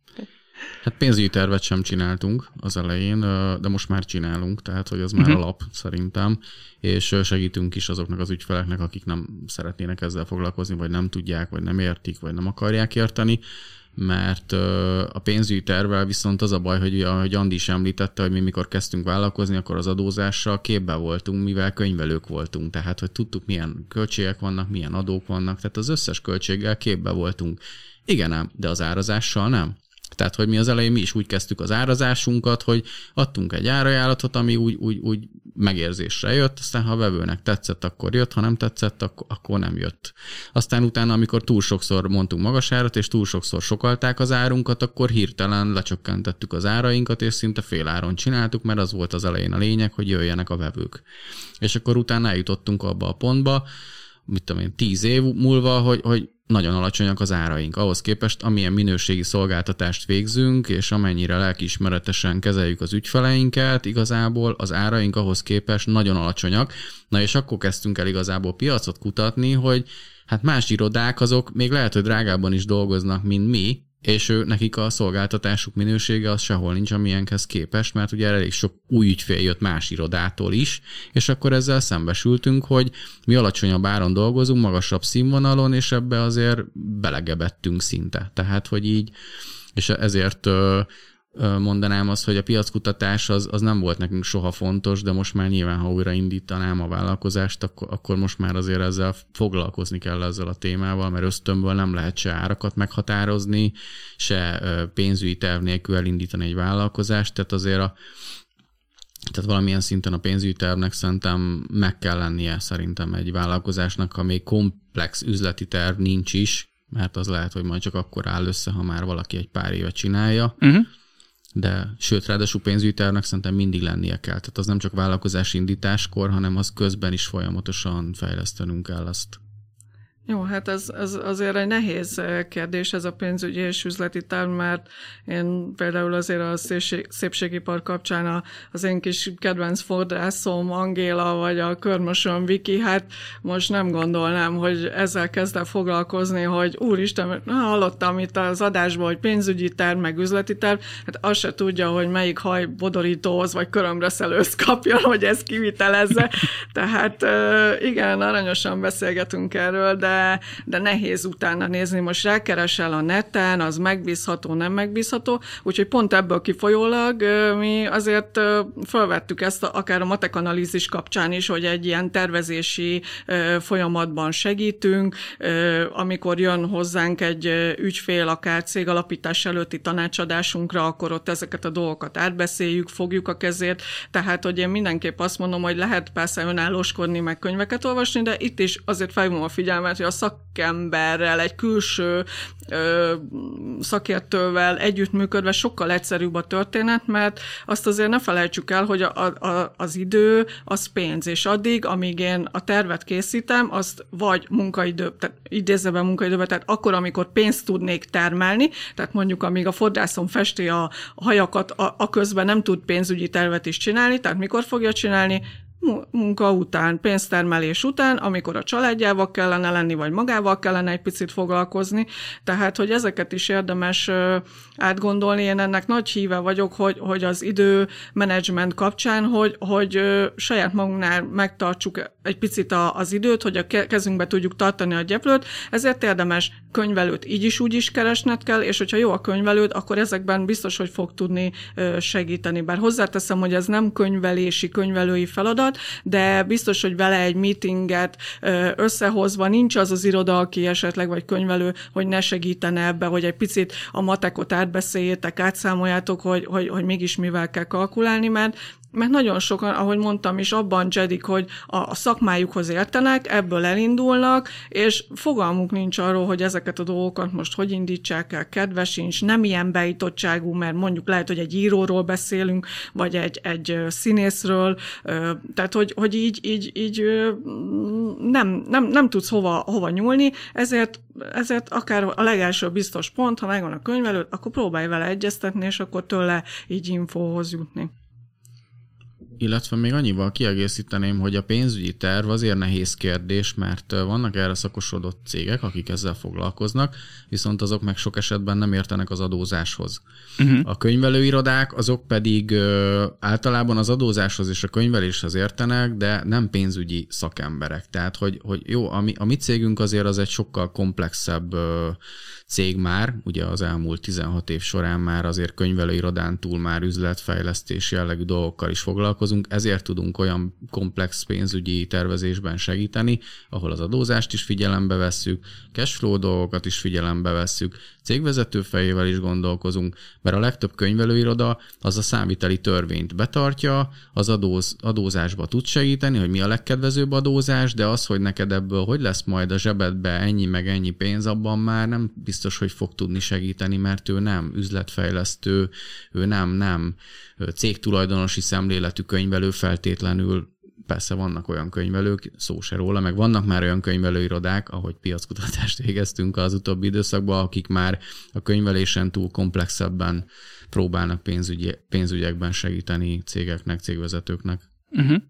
Hát pénzügyi tervet sem csináltunk az elején, de most már csinálunk, tehát hogy az már uh-huh. alap szerintem, és segítünk is azoknak az ügyfeleknek, akik nem szeretnének ezzel foglalkozni, vagy nem tudják, vagy nem értik, vagy nem akarják érteni mert a pénzügyi tervvel viszont az a baj, hogy ahogy Andi is említette, hogy mi mikor kezdtünk vállalkozni, akkor az adózással képbe voltunk, mivel könyvelők voltunk, tehát hogy tudtuk milyen költségek vannak, milyen adók vannak, tehát az összes költséggel képbe voltunk. Igen ám, de az árazással nem. Tehát, hogy mi az elején mi is úgy kezdtük az árazásunkat, hogy adtunk egy árajánlatot, ami úgy, úgy, úgy megérzésre jött, aztán ha a vevőnek tetszett, akkor jött, ha nem tetszett, akkor, nem jött. Aztán utána, amikor túl sokszor mondtunk magas árat, és túl sokszor sokalták az árunkat, akkor hirtelen lecsökkentettük az árainkat, és szinte fél áron csináltuk, mert az volt az elején a lényeg, hogy jöjjenek a vevők. És akkor utána eljutottunk abba a pontba, mit tudom én, tíz év múlva, hogy, hogy nagyon alacsonyak az áraink. Ahhoz képest, amilyen minőségi szolgáltatást végzünk, és amennyire lelkiismeretesen kezeljük az ügyfeleinket, igazából az áraink ahhoz képest nagyon alacsonyak. Na és akkor kezdtünk el igazából piacot kutatni, hogy hát más irodák azok még lehet, hogy drágábban is dolgoznak, mint mi, és ő, nekik a szolgáltatásuk minősége az sehol nincs, amilyenhez képest, mert ugye elég sok új ügyfél jött más irodától is, és akkor ezzel szembesültünk, hogy mi alacsonyabb áron dolgozunk, magasabb színvonalon, és ebbe azért belegebettünk szinte. Tehát, hogy így, és ezért mondanám azt, hogy a piackutatás az, az nem volt nekünk soha fontos, de most már nyilván, ha újra indítanám a vállalkozást, akkor, akkor most már azért ezzel foglalkozni kell ezzel a témával, mert ösztönből nem lehet se árakat meghatározni, se pénzügyi terv nélkül elindítani egy vállalkozást, tehát azért a tehát valamilyen szinten a pénzügyi tervnek szerintem meg kell lennie szerintem egy vállalkozásnak, ha még komplex üzleti terv nincs is, mert az lehet, hogy majd csak akkor áll össze, ha már valaki egy pár éve csinálja. Uh-huh de sőt, ráadásul pénzügyi tervnek szerintem mindig lennie kell. Tehát az nem csak vállalkozás indításkor, hanem az közben is folyamatosan fejlesztenünk kell azt. Jó, hát ez, ez azért egy nehéz eh, kérdés ez a pénzügyi és üzleti terv, mert én például azért a szépség, szépségipar kapcsán az én kis kedvenc fodrászom Angéla, vagy a körmösön Viki, hát most nem gondolnám, hogy ezzel kezdem foglalkozni, hogy úristen, hallottam itt az adásban, hogy pénzügyi terv, meg üzleti terv, hát azt se tudja, hogy melyik haj bodorítóhoz, vagy körömreszelőzt kapjon, hogy ezt kivitelezze. Tehát eh, igen, aranyosan beszélgetünk erről, de de, nehéz utána nézni. Most rákeresel a neten, az megbízható, nem megbízható, úgyhogy pont ebből kifolyólag mi azért felvettük ezt akár a matek analízis kapcsán is, hogy egy ilyen tervezési folyamatban segítünk, amikor jön hozzánk egy ügyfél, akár cégalapítás előtti tanácsadásunkra, akkor ott ezeket a dolgokat átbeszéljük, fogjuk a kezét, tehát hogy én mindenképp azt mondom, hogy lehet persze önállóskodni, meg könyveket olvasni, de itt is azért felhívom a figyelmet, hogy a szakemberrel, egy külső ö, szakértővel együttműködve sokkal egyszerűbb a történet, mert azt azért ne felejtsük el, hogy a, a, az idő az pénz, és addig, amíg én a tervet készítem, azt vagy munkaidő, tehát idézőben munkaidőben, tehát akkor, amikor pénzt tudnék termelni, tehát mondjuk amíg a fodrászom festi a hajakat, a, a közben nem tud pénzügyi tervet is csinálni, tehát mikor fogja csinálni? Munka után, pénztermelés után, amikor a családjával kellene lenni, vagy magával kellene egy picit foglalkozni. Tehát, hogy ezeket is érdemes átgondolni. Én ennek nagy híve vagyok, hogy, hogy az idő menedzsment kapcsán, hogy, hogy saját magunknál megtartsuk egy picit az időt, hogy a kezünkbe tudjuk tartani a gyeplőt, ezért érdemes könyvelőt így is úgy is keresned kell, és hogyha jó a könyvelőd, akkor ezekben biztos, hogy fog tudni segíteni. Bár hozzáteszem, hogy ez nem könyvelési, könyvelői feladat, de biztos, hogy vele egy meetinget összehozva nincs az az iroda, aki esetleg vagy könyvelő, hogy ne segítene ebbe, hogy egy picit a matekot átbeszéljétek, átszámoljátok, hogy, hogy, hogy mégis mivel kell kalkulálni, mert mert nagyon sokan, ahogy mondtam is, abban jedik, hogy a, szakmájukhoz értenek, ebből elindulnak, és fogalmuk nincs arról, hogy ezeket a dolgokat most hogy indítsák el, kedve sincs, nem ilyen beítottságú, mert mondjuk lehet, hogy egy íróról beszélünk, vagy egy, egy színészről, tehát hogy, hogy így, így, így nem, nem, nem tudsz hova, hova nyúlni, ezért ezért akár a legelső biztos pont, ha megvan a könyvelőd, akkor próbálj vele egyeztetni, és akkor tőle így infóhoz jutni illetve még annyival kiegészíteném, hogy a pénzügyi terv azért nehéz kérdés, mert vannak erre szakosodott cégek, akik ezzel foglalkoznak, viszont azok meg sok esetben nem értenek az adózáshoz. Uh-huh. A könyvelőirodák azok pedig ö, általában az adózáshoz és a könyveléshez értenek, de nem pénzügyi szakemberek. Tehát, hogy, hogy jó, a mi, a mi cégünk azért az egy sokkal komplexebb ö, cég már, ugye az elmúlt 16 év során már azért könyvelőirodán túl már üzletfejlesztés jellegű dolgokkal is foglalkozunk, ezért tudunk olyan komplex pénzügyi tervezésben segíteni, ahol az adózást is figyelembe vesszük, cashflow dolgokat is figyelembe vesszük, cégvezető fejével is gondolkozunk, mert a legtöbb könyvelőiroda az a számviteli törvényt betartja, az adóz, adózásba tud segíteni, hogy mi a legkedvezőbb adózás, de az, hogy neked ebből hogy lesz majd a zsebedbe ennyi meg ennyi pénz, abban már nem biztos, hogy fog tudni segíteni, mert ő nem üzletfejlesztő, ő nem, nem cégtulajdonosi szemléletű könyvelő feltétlenül persze vannak olyan könyvelők, szó se róla, meg vannak már olyan könyvelőirodák, ahogy piackutatást végeztünk az utóbbi időszakban, akik már a könyvelésen túl komplexebben próbálnak pénzügyi, pénzügyekben segíteni cégeknek, cégvezetőknek. Uh-huh.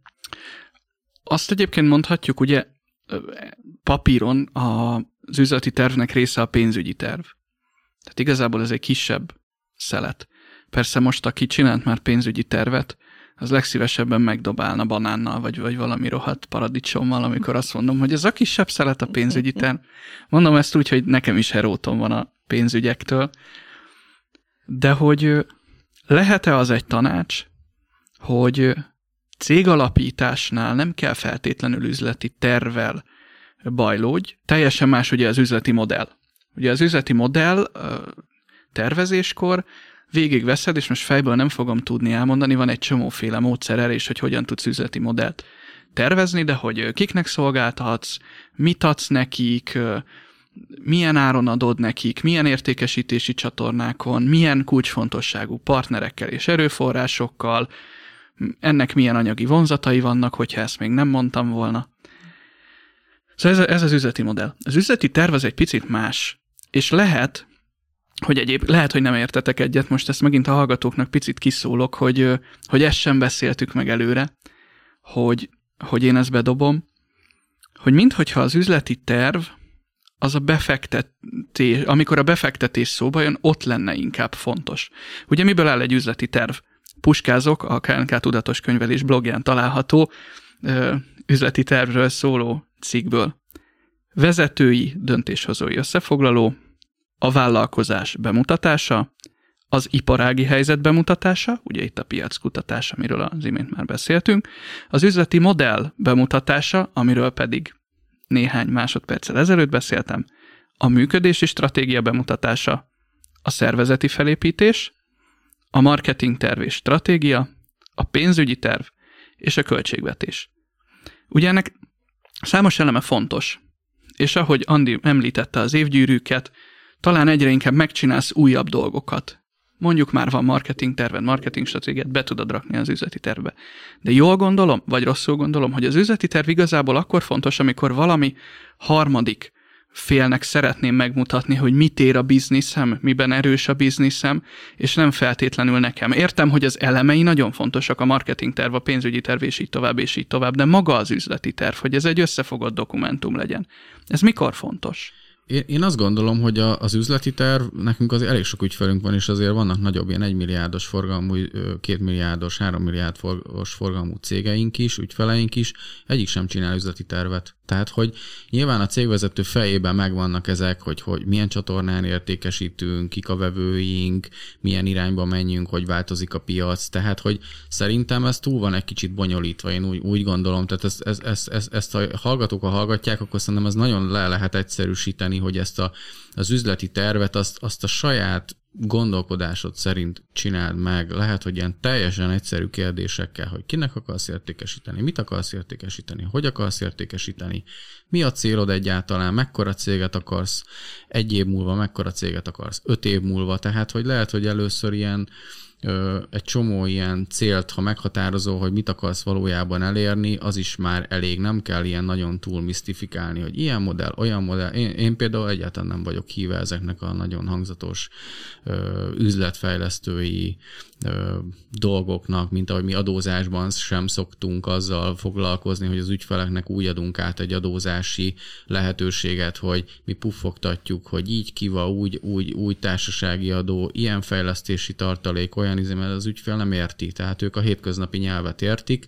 Azt egyébként mondhatjuk, ugye papíron az üzleti tervnek része a pénzügyi terv. Tehát igazából ez egy kisebb szelet. Persze most, aki csinált már pénzügyi tervet, az legszívesebben megdobálna banánnal, vagy, vagy valami rohadt paradicsommal, amikor azt mondom, hogy ez a kisebb szelet a pénzügyi terv. Mondom ezt úgy, hogy nekem is heróton van a pénzügyektől. De hogy lehet-e az egy tanács, hogy cégalapításnál nem kell feltétlenül üzleti tervel bajlódj, teljesen más ugye az üzleti modell. Ugye az üzleti modell tervezéskor végigveszed, és most fejből nem fogom tudni elmondani, van egy csomóféle módszer erre is, hogy hogyan tudsz üzleti modellt tervezni, de hogy kiknek szolgáltatsz, mit adsz nekik, milyen áron adod nekik, milyen értékesítési csatornákon, milyen kulcsfontosságú partnerekkel és erőforrásokkal, ennek milyen anyagi vonzatai vannak, hogyha ezt még nem mondtam volna. Szóval ez, ez az üzleti modell. Az üzleti terv az egy picit más, és lehet, hogy egyéb, lehet, hogy nem értetek egyet, most ezt megint a hallgatóknak picit kiszólok, hogy, hogy ezt sem beszéltük meg előre, hogy, hogy én ezt bedobom, hogy minthogyha az üzleti terv az a befektetés, amikor a befektetés szóba jön, ott lenne inkább fontos. Ugye miből áll egy üzleti terv? Puskázok, a KNK Tudatos Könyvelés blogján található ö, üzleti tervről szóló cikkből. Vezetői döntéshozói összefoglaló, a vállalkozás bemutatása, az iparági helyzet bemutatása, ugye itt a piackutatás, amiről az imént már beszéltünk, az üzleti modell bemutatása, amiről pedig néhány másodperccel ezelőtt beszéltem, a működési stratégia bemutatása, a szervezeti felépítés, a marketing terv és stratégia, a pénzügyi terv és a költségvetés. Ugye ennek számos eleme fontos, és ahogy Andi említette az évgyűrűket, talán egyre inkább megcsinálsz újabb dolgokat. Mondjuk már van marketing terved, marketing stratégiát, be tudod rakni az üzleti tervbe. De jól gondolom, vagy rosszul gondolom, hogy az üzleti terv igazából akkor fontos, amikor valami harmadik félnek szeretném megmutatni, hogy mit ér a bizniszem, miben erős a bizniszem, és nem feltétlenül nekem. Értem, hogy az elemei nagyon fontosak, a marketing terv, a pénzügyi terv, és így tovább, és így tovább, de maga az üzleti terv, hogy ez egy összefogott dokumentum legyen. Ez mikor fontos? Én, én azt gondolom, hogy a, az üzleti terv, nekünk az elég sok ügyfelünk van, és azért vannak nagyobb ilyen 1 milliárdos forgalmú, 2 milliárdos, 3 milliárdos forgalmú cégeink is, ügyfeleink is, egyik sem csinál üzleti tervet. Tehát, hogy nyilván a cégvezető fejében megvannak ezek, hogy, hogy milyen csatornán értékesítünk, kik a vevőink, milyen irányba menjünk, hogy változik a piac. Tehát, hogy szerintem ez túl van egy kicsit bonyolítva, én úgy, úgy gondolom. Tehát ezt, ezt, ezt, ezt, ezt a hallgatók, ha hallgatják, akkor szerintem ez nagyon le lehet egyszerűsíteni, hogy ezt a, az üzleti tervet, azt, azt a saját gondolkodásod szerint csináld meg. Lehet, hogy ilyen teljesen egyszerű kérdésekkel, hogy kinek akarsz értékesíteni, mit akarsz értékesíteni, hogy akarsz értékesíteni, mi a célod egyáltalán, mekkora céget akarsz egy év múlva, mekkora céget akarsz öt év múlva, tehát hogy lehet, hogy először ilyen egy csomó ilyen célt, ha meghatározó, hogy mit akarsz valójában elérni, az is már elég, nem kell ilyen nagyon túl misztifikálni, hogy ilyen modell, olyan modell. Én, én például egyáltalán nem vagyok híve ezeknek a nagyon hangzatos üzletfejlesztői dolgoknak, mint ahogy mi adózásban sem szoktunk azzal foglalkozni, hogy az ügyfeleknek úgy adunk át egy adózási lehetőséget, hogy mi puffogtatjuk, hogy így kiva, úgy, úgy, úgy társasági adó, ilyen fejlesztési tartalék, olyan izé, mert az ügyfél nem érti, tehát ők a hétköznapi nyelvet értik,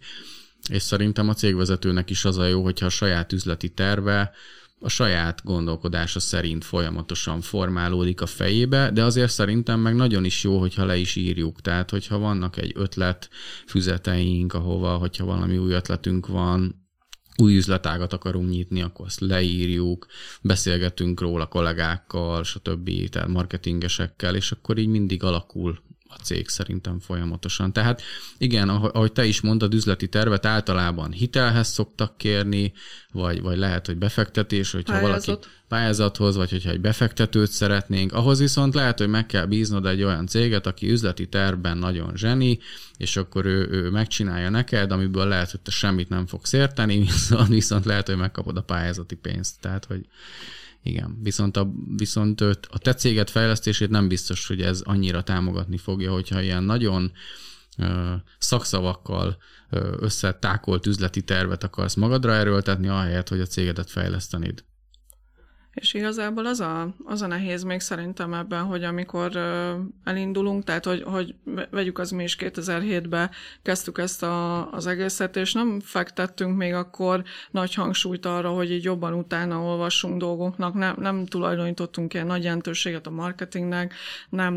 és szerintem a cégvezetőnek is az a jó, hogyha a saját üzleti terve a saját gondolkodása szerint folyamatosan formálódik a fejébe, de azért szerintem meg nagyon is jó, hogyha le is írjuk. Tehát, hogyha vannak egy ötlet füzeteink, ahova, hogyha valami új ötletünk van, új üzletágat akarunk nyitni, akkor azt leírjuk, beszélgetünk róla kollégákkal, stb., tehát marketingesekkel, és akkor így mindig alakul a cég szerintem folyamatosan. Tehát igen, ahogy te is mondtad, üzleti tervet általában hitelhez szoktak kérni, vagy, vagy lehet, hogy befektetés, hogyha Pályázat. valaki pályázathoz, vagy hogyha egy befektetőt szeretnénk, ahhoz viszont lehet, hogy meg kell bíznod egy olyan céget, aki üzleti tervben nagyon zseni, és akkor ő, ő megcsinálja neked, amiből lehet, hogy te semmit nem fogsz érteni, viszont, viszont lehet, hogy megkapod a pályázati pénzt. Tehát, hogy igen, viszont a, viszont a te céget fejlesztését nem biztos, hogy ez annyira támogatni fogja, hogyha ilyen nagyon szakszavakkal összetákolt üzleti tervet akarsz magadra erőltetni, ahelyett, hogy a cégedet fejlesztenéd. És igazából az a, az a nehéz még szerintem ebben, hogy amikor elindulunk, tehát hogy, hogy vegyük az mi is 2007-ben kezdtük ezt a, az egészet, és nem fektettünk még akkor nagy hangsúlyt arra, hogy így jobban utána olvassunk dolgoknak, nem, nem tulajdonítottunk ilyen nagy jelentőséget a marketingnek, nem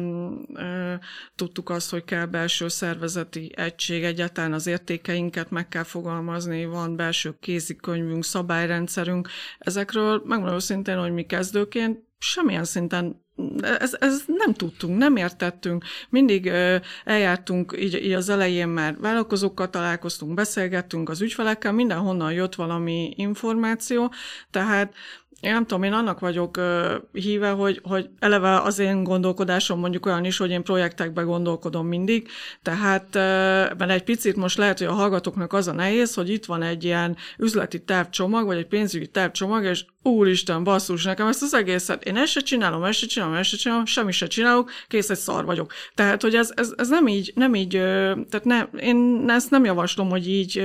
e, tudtuk azt, hogy kell belső szervezeti egység, egyáltalán az értékeinket meg kell fogalmazni, van belső kézikönyvünk, szabályrendszerünk. Ezekről megmondom szintén, hogy mi kezdőként semmilyen szinten ez, ez nem tudtunk, nem értettünk. Mindig ö, eljártunk, így, így az elején már vállalkozókkal találkoztunk, beszélgettünk az ügyfelekkel, mindenhonnan jött valami információ, tehát én nem tudom, én annak vagyok ö, híve, hogy, hogy eleve az én gondolkodásom mondjuk olyan is, hogy én projektekbe gondolkodom mindig, tehát ö, mert egy picit most lehet, hogy a hallgatóknak az a nehéz, hogy itt van egy ilyen üzleti tervcsomag, vagy egy pénzügyi tervcsomag, és úristen, basszus, nekem ezt az egészet, én ezt se csinálom, ezt se csinálom, ezt se csinálom, semmi se csinálok, kész, egy szar vagyok. Tehát, hogy ez, ez, ez nem így, nem így, tehát ne, én ezt nem javaslom, hogy így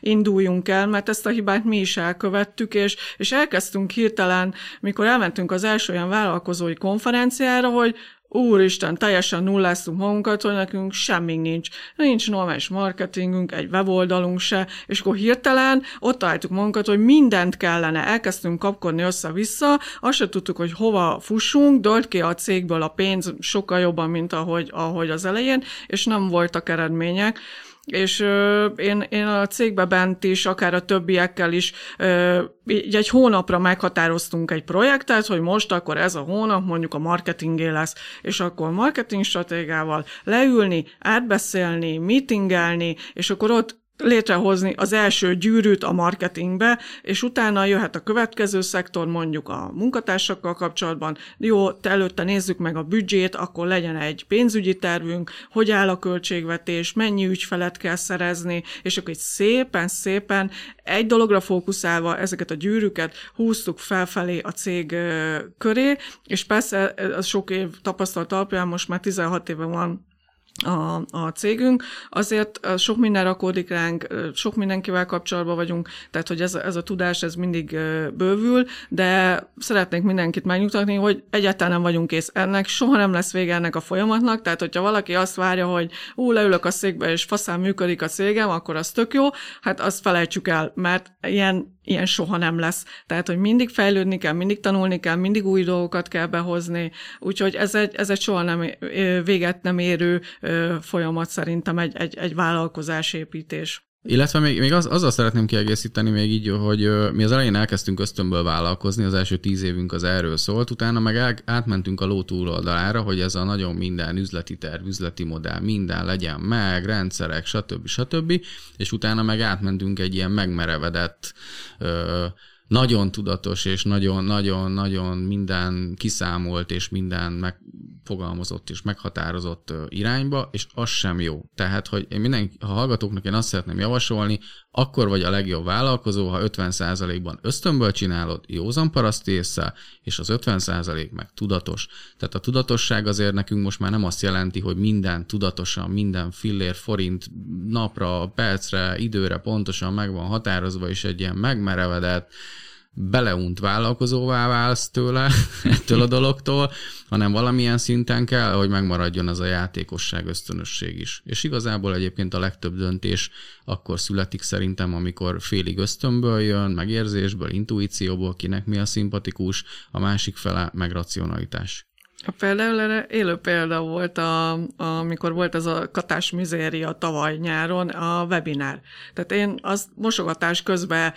induljunk el, mert ezt a hibát mi is elkövettük, és, és elkezdtünk hirtelen, mikor elmentünk az első olyan vállalkozói konferenciára, hogy úristen, teljesen nulláztunk magunkat, hogy nekünk semmi nincs. Nincs normális marketingünk, egy weboldalunk se, és akkor hirtelen ott találtuk magunkat, hogy mindent kellene. Elkezdtünk kapkodni össze-vissza, azt se tudtuk, hogy hova fussunk, dölt ki a cégből a pénz sokkal jobban, mint ahogy, ahogy az elején, és nem voltak eredmények és én, én a cégbe bent is, akár a többiekkel is ö, egy hónapra meghatároztunk egy projektet, hogy most akkor ez a hónap mondjuk a marketingé lesz, és akkor marketing stratégiával leülni, átbeszélni, meetingelni, és akkor ott létrehozni az első gyűrűt a marketingbe, és utána jöhet a következő szektor, mondjuk a munkatársakkal kapcsolatban. Jó, te előtte nézzük meg a büdzsét, akkor legyen egy pénzügyi tervünk, hogy áll a költségvetés, mennyi ügyfelet kell szerezni, és akkor egy szépen-szépen egy dologra fókuszálva ezeket a gyűrűket húztuk felfelé a cég köré, és persze az sok év tapasztalat alapján most már 16 éve van a, a cégünk, azért sok minden rakódik ránk, sok mindenkivel kapcsolatban vagyunk, tehát hogy ez, ez a tudás ez mindig bővül, de szeretnék mindenkit megnyugtatni, hogy egyáltalán nem vagyunk kész. Ennek soha nem lesz vége ennek a folyamatnak, tehát hogyha valaki azt várja, hogy ú, leülök a székbe és faszán működik a cégem, akkor az tök jó, hát azt felejtsük el, mert ilyen ilyen soha nem lesz. Tehát, hogy mindig fejlődni kell, mindig tanulni kell, mindig új dolgokat kell behozni, úgyhogy ez egy, ez egy soha nem véget nem érő folyamat szerintem egy, egy, egy vállalkozásépítés. Illetve még, még az, azzal szeretném kiegészíteni még így, hogy mi az elején elkezdtünk ösztönből vállalkozni, az első tíz évünk az erről szólt, utána meg el, átmentünk a ló túloldalára, hogy ez a nagyon minden üzleti terv, üzleti modell, minden legyen meg, rendszerek, stb. stb. És utána meg átmentünk egy ilyen megmerevedett ö, nagyon tudatos és nagyon-nagyon-nagyon minden kiszámolt és minden megfogalmazott és meghatározott irányba, és az sem jó. Tehát, hogy én minden, a hallgatóknak én azt szeretném javasolni, akkor vagy a legjobb vállalkozó, ha 50%-ban ösztönből csinálod, józan paraszt észre, és az 50% meg tudatos. Tehát a tudatosság azért nekünk most már nem azt jelenti, hogy minden tudatosan, minden fillér, forint napra, percre, időre pontosan meg van határozva, és egy ilyen megmerevedett, beleunt vállalkozóvá válsz tőle, ettől a dologtól, hanem valamilyen szinten kell, hogy megmaradjon az a játékosság, ösztönösség is. És igazából egyébként a legtöbb döntés akkor születik szerintem, amikor félig ösztönből jön, megérzésből, intuícióból, kinek mi a szimpatikus, a másik fele meg racionalitás. Például erre élő példa volt, a, amikor volt ez a katás mizéria tavaly nyáron, a webinár. Tehát én az mosogatás közben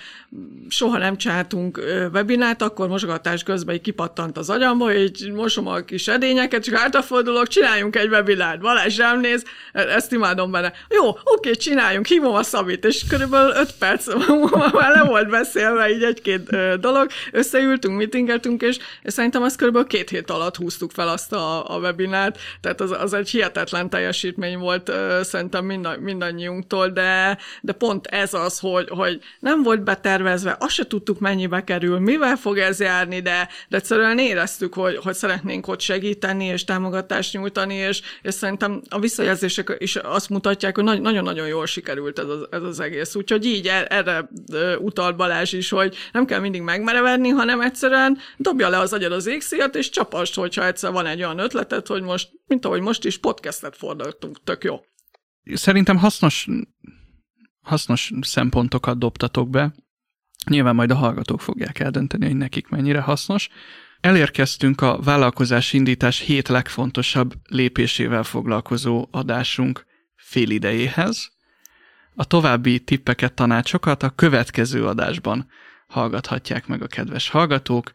soha nem csináltunk webinárt, akkor mosogatás közben így kipattant az agyamba, így mosom a kis edényeket, csak átafordulok, csináljunk egy webinárt. Balázs rám néz, e, ezt imádom benne. Jó, oké, csináljunk, hívom a Szabit, és körülbelül öt perc már le volt beszélve így egy-két dolog, összeültünk, meetingeltünk, és, és szerintem ezt körülbelül két hét alatt húztuk fel azt a, a webinát, tehát az, az egy hihetetlen teljesítmény volt szerintem mind, mindannyiunktól, de, de pont ez az, hogy, hogy nem volt betervezve, azt se tudtuk mennyibe kerül, mivel fog ez járni, de, de egyszerűen éreztük, hogy, hogy szeretnénk ott segíteni és támogatást nyújtani, és, és szerintem a visszajelzések is azt mutatják, hogy nagyon-nagyon jól sikerült ez az, ez az egész. Úgyhogy így e, erre utalt Balázs is, hogy nem kell mindig megmerevedni, hanem egyszerűen dobja le az agyad az égszíjat, és csapast, hogyha egyszer egyszer van egy olyan ötletet, hogy most, mint ahogy most is podcastet fordultunk, tök jó. Szerintem hasznos, hasznos szempontokat dobtatok be. Nyilván majd a hallgatók fogják eldönteni, hogy nekik mennyire hasznos. Elérkeztünk a vállalkozás indítás hét legfontosabb lépésével foglalkozó adásunk félidejéhez. A további tippeket, tanácsokat a következő adásban hallgathatják meg a kedves hallgatók.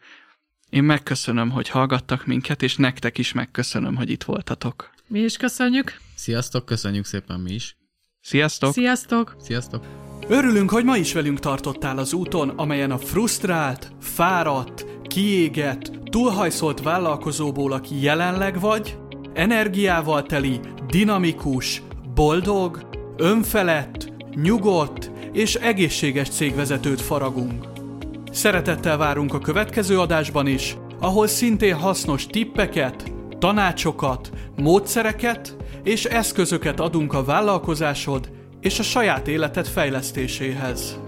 Én megköszönöm, hogy hallgattak minket, és nektek is megköszönöm, hogy itt voltatok. Mi is köszönjük. Sziasztok, köszönjük szépen mi is. Sziasztok! Sziasztok! Sziasztok! Örülünk, hogy ma is velünk tartottál az úton, amelyen a frusztrált, fáradt kiégett, túlhajszolt vállalkozóból, aki jelenleg vagy, energiával teli, dinamikus, boldog, önfelett, nyugodt és egészséges cégvezetőt faragunk. Szeretettel várunk a következő adásban is, ahol szintén hasznos tippeket, tanácsokat, módszereket és eszközöket adunk a vállalkozásod és a saját életed fejlesztéséhez.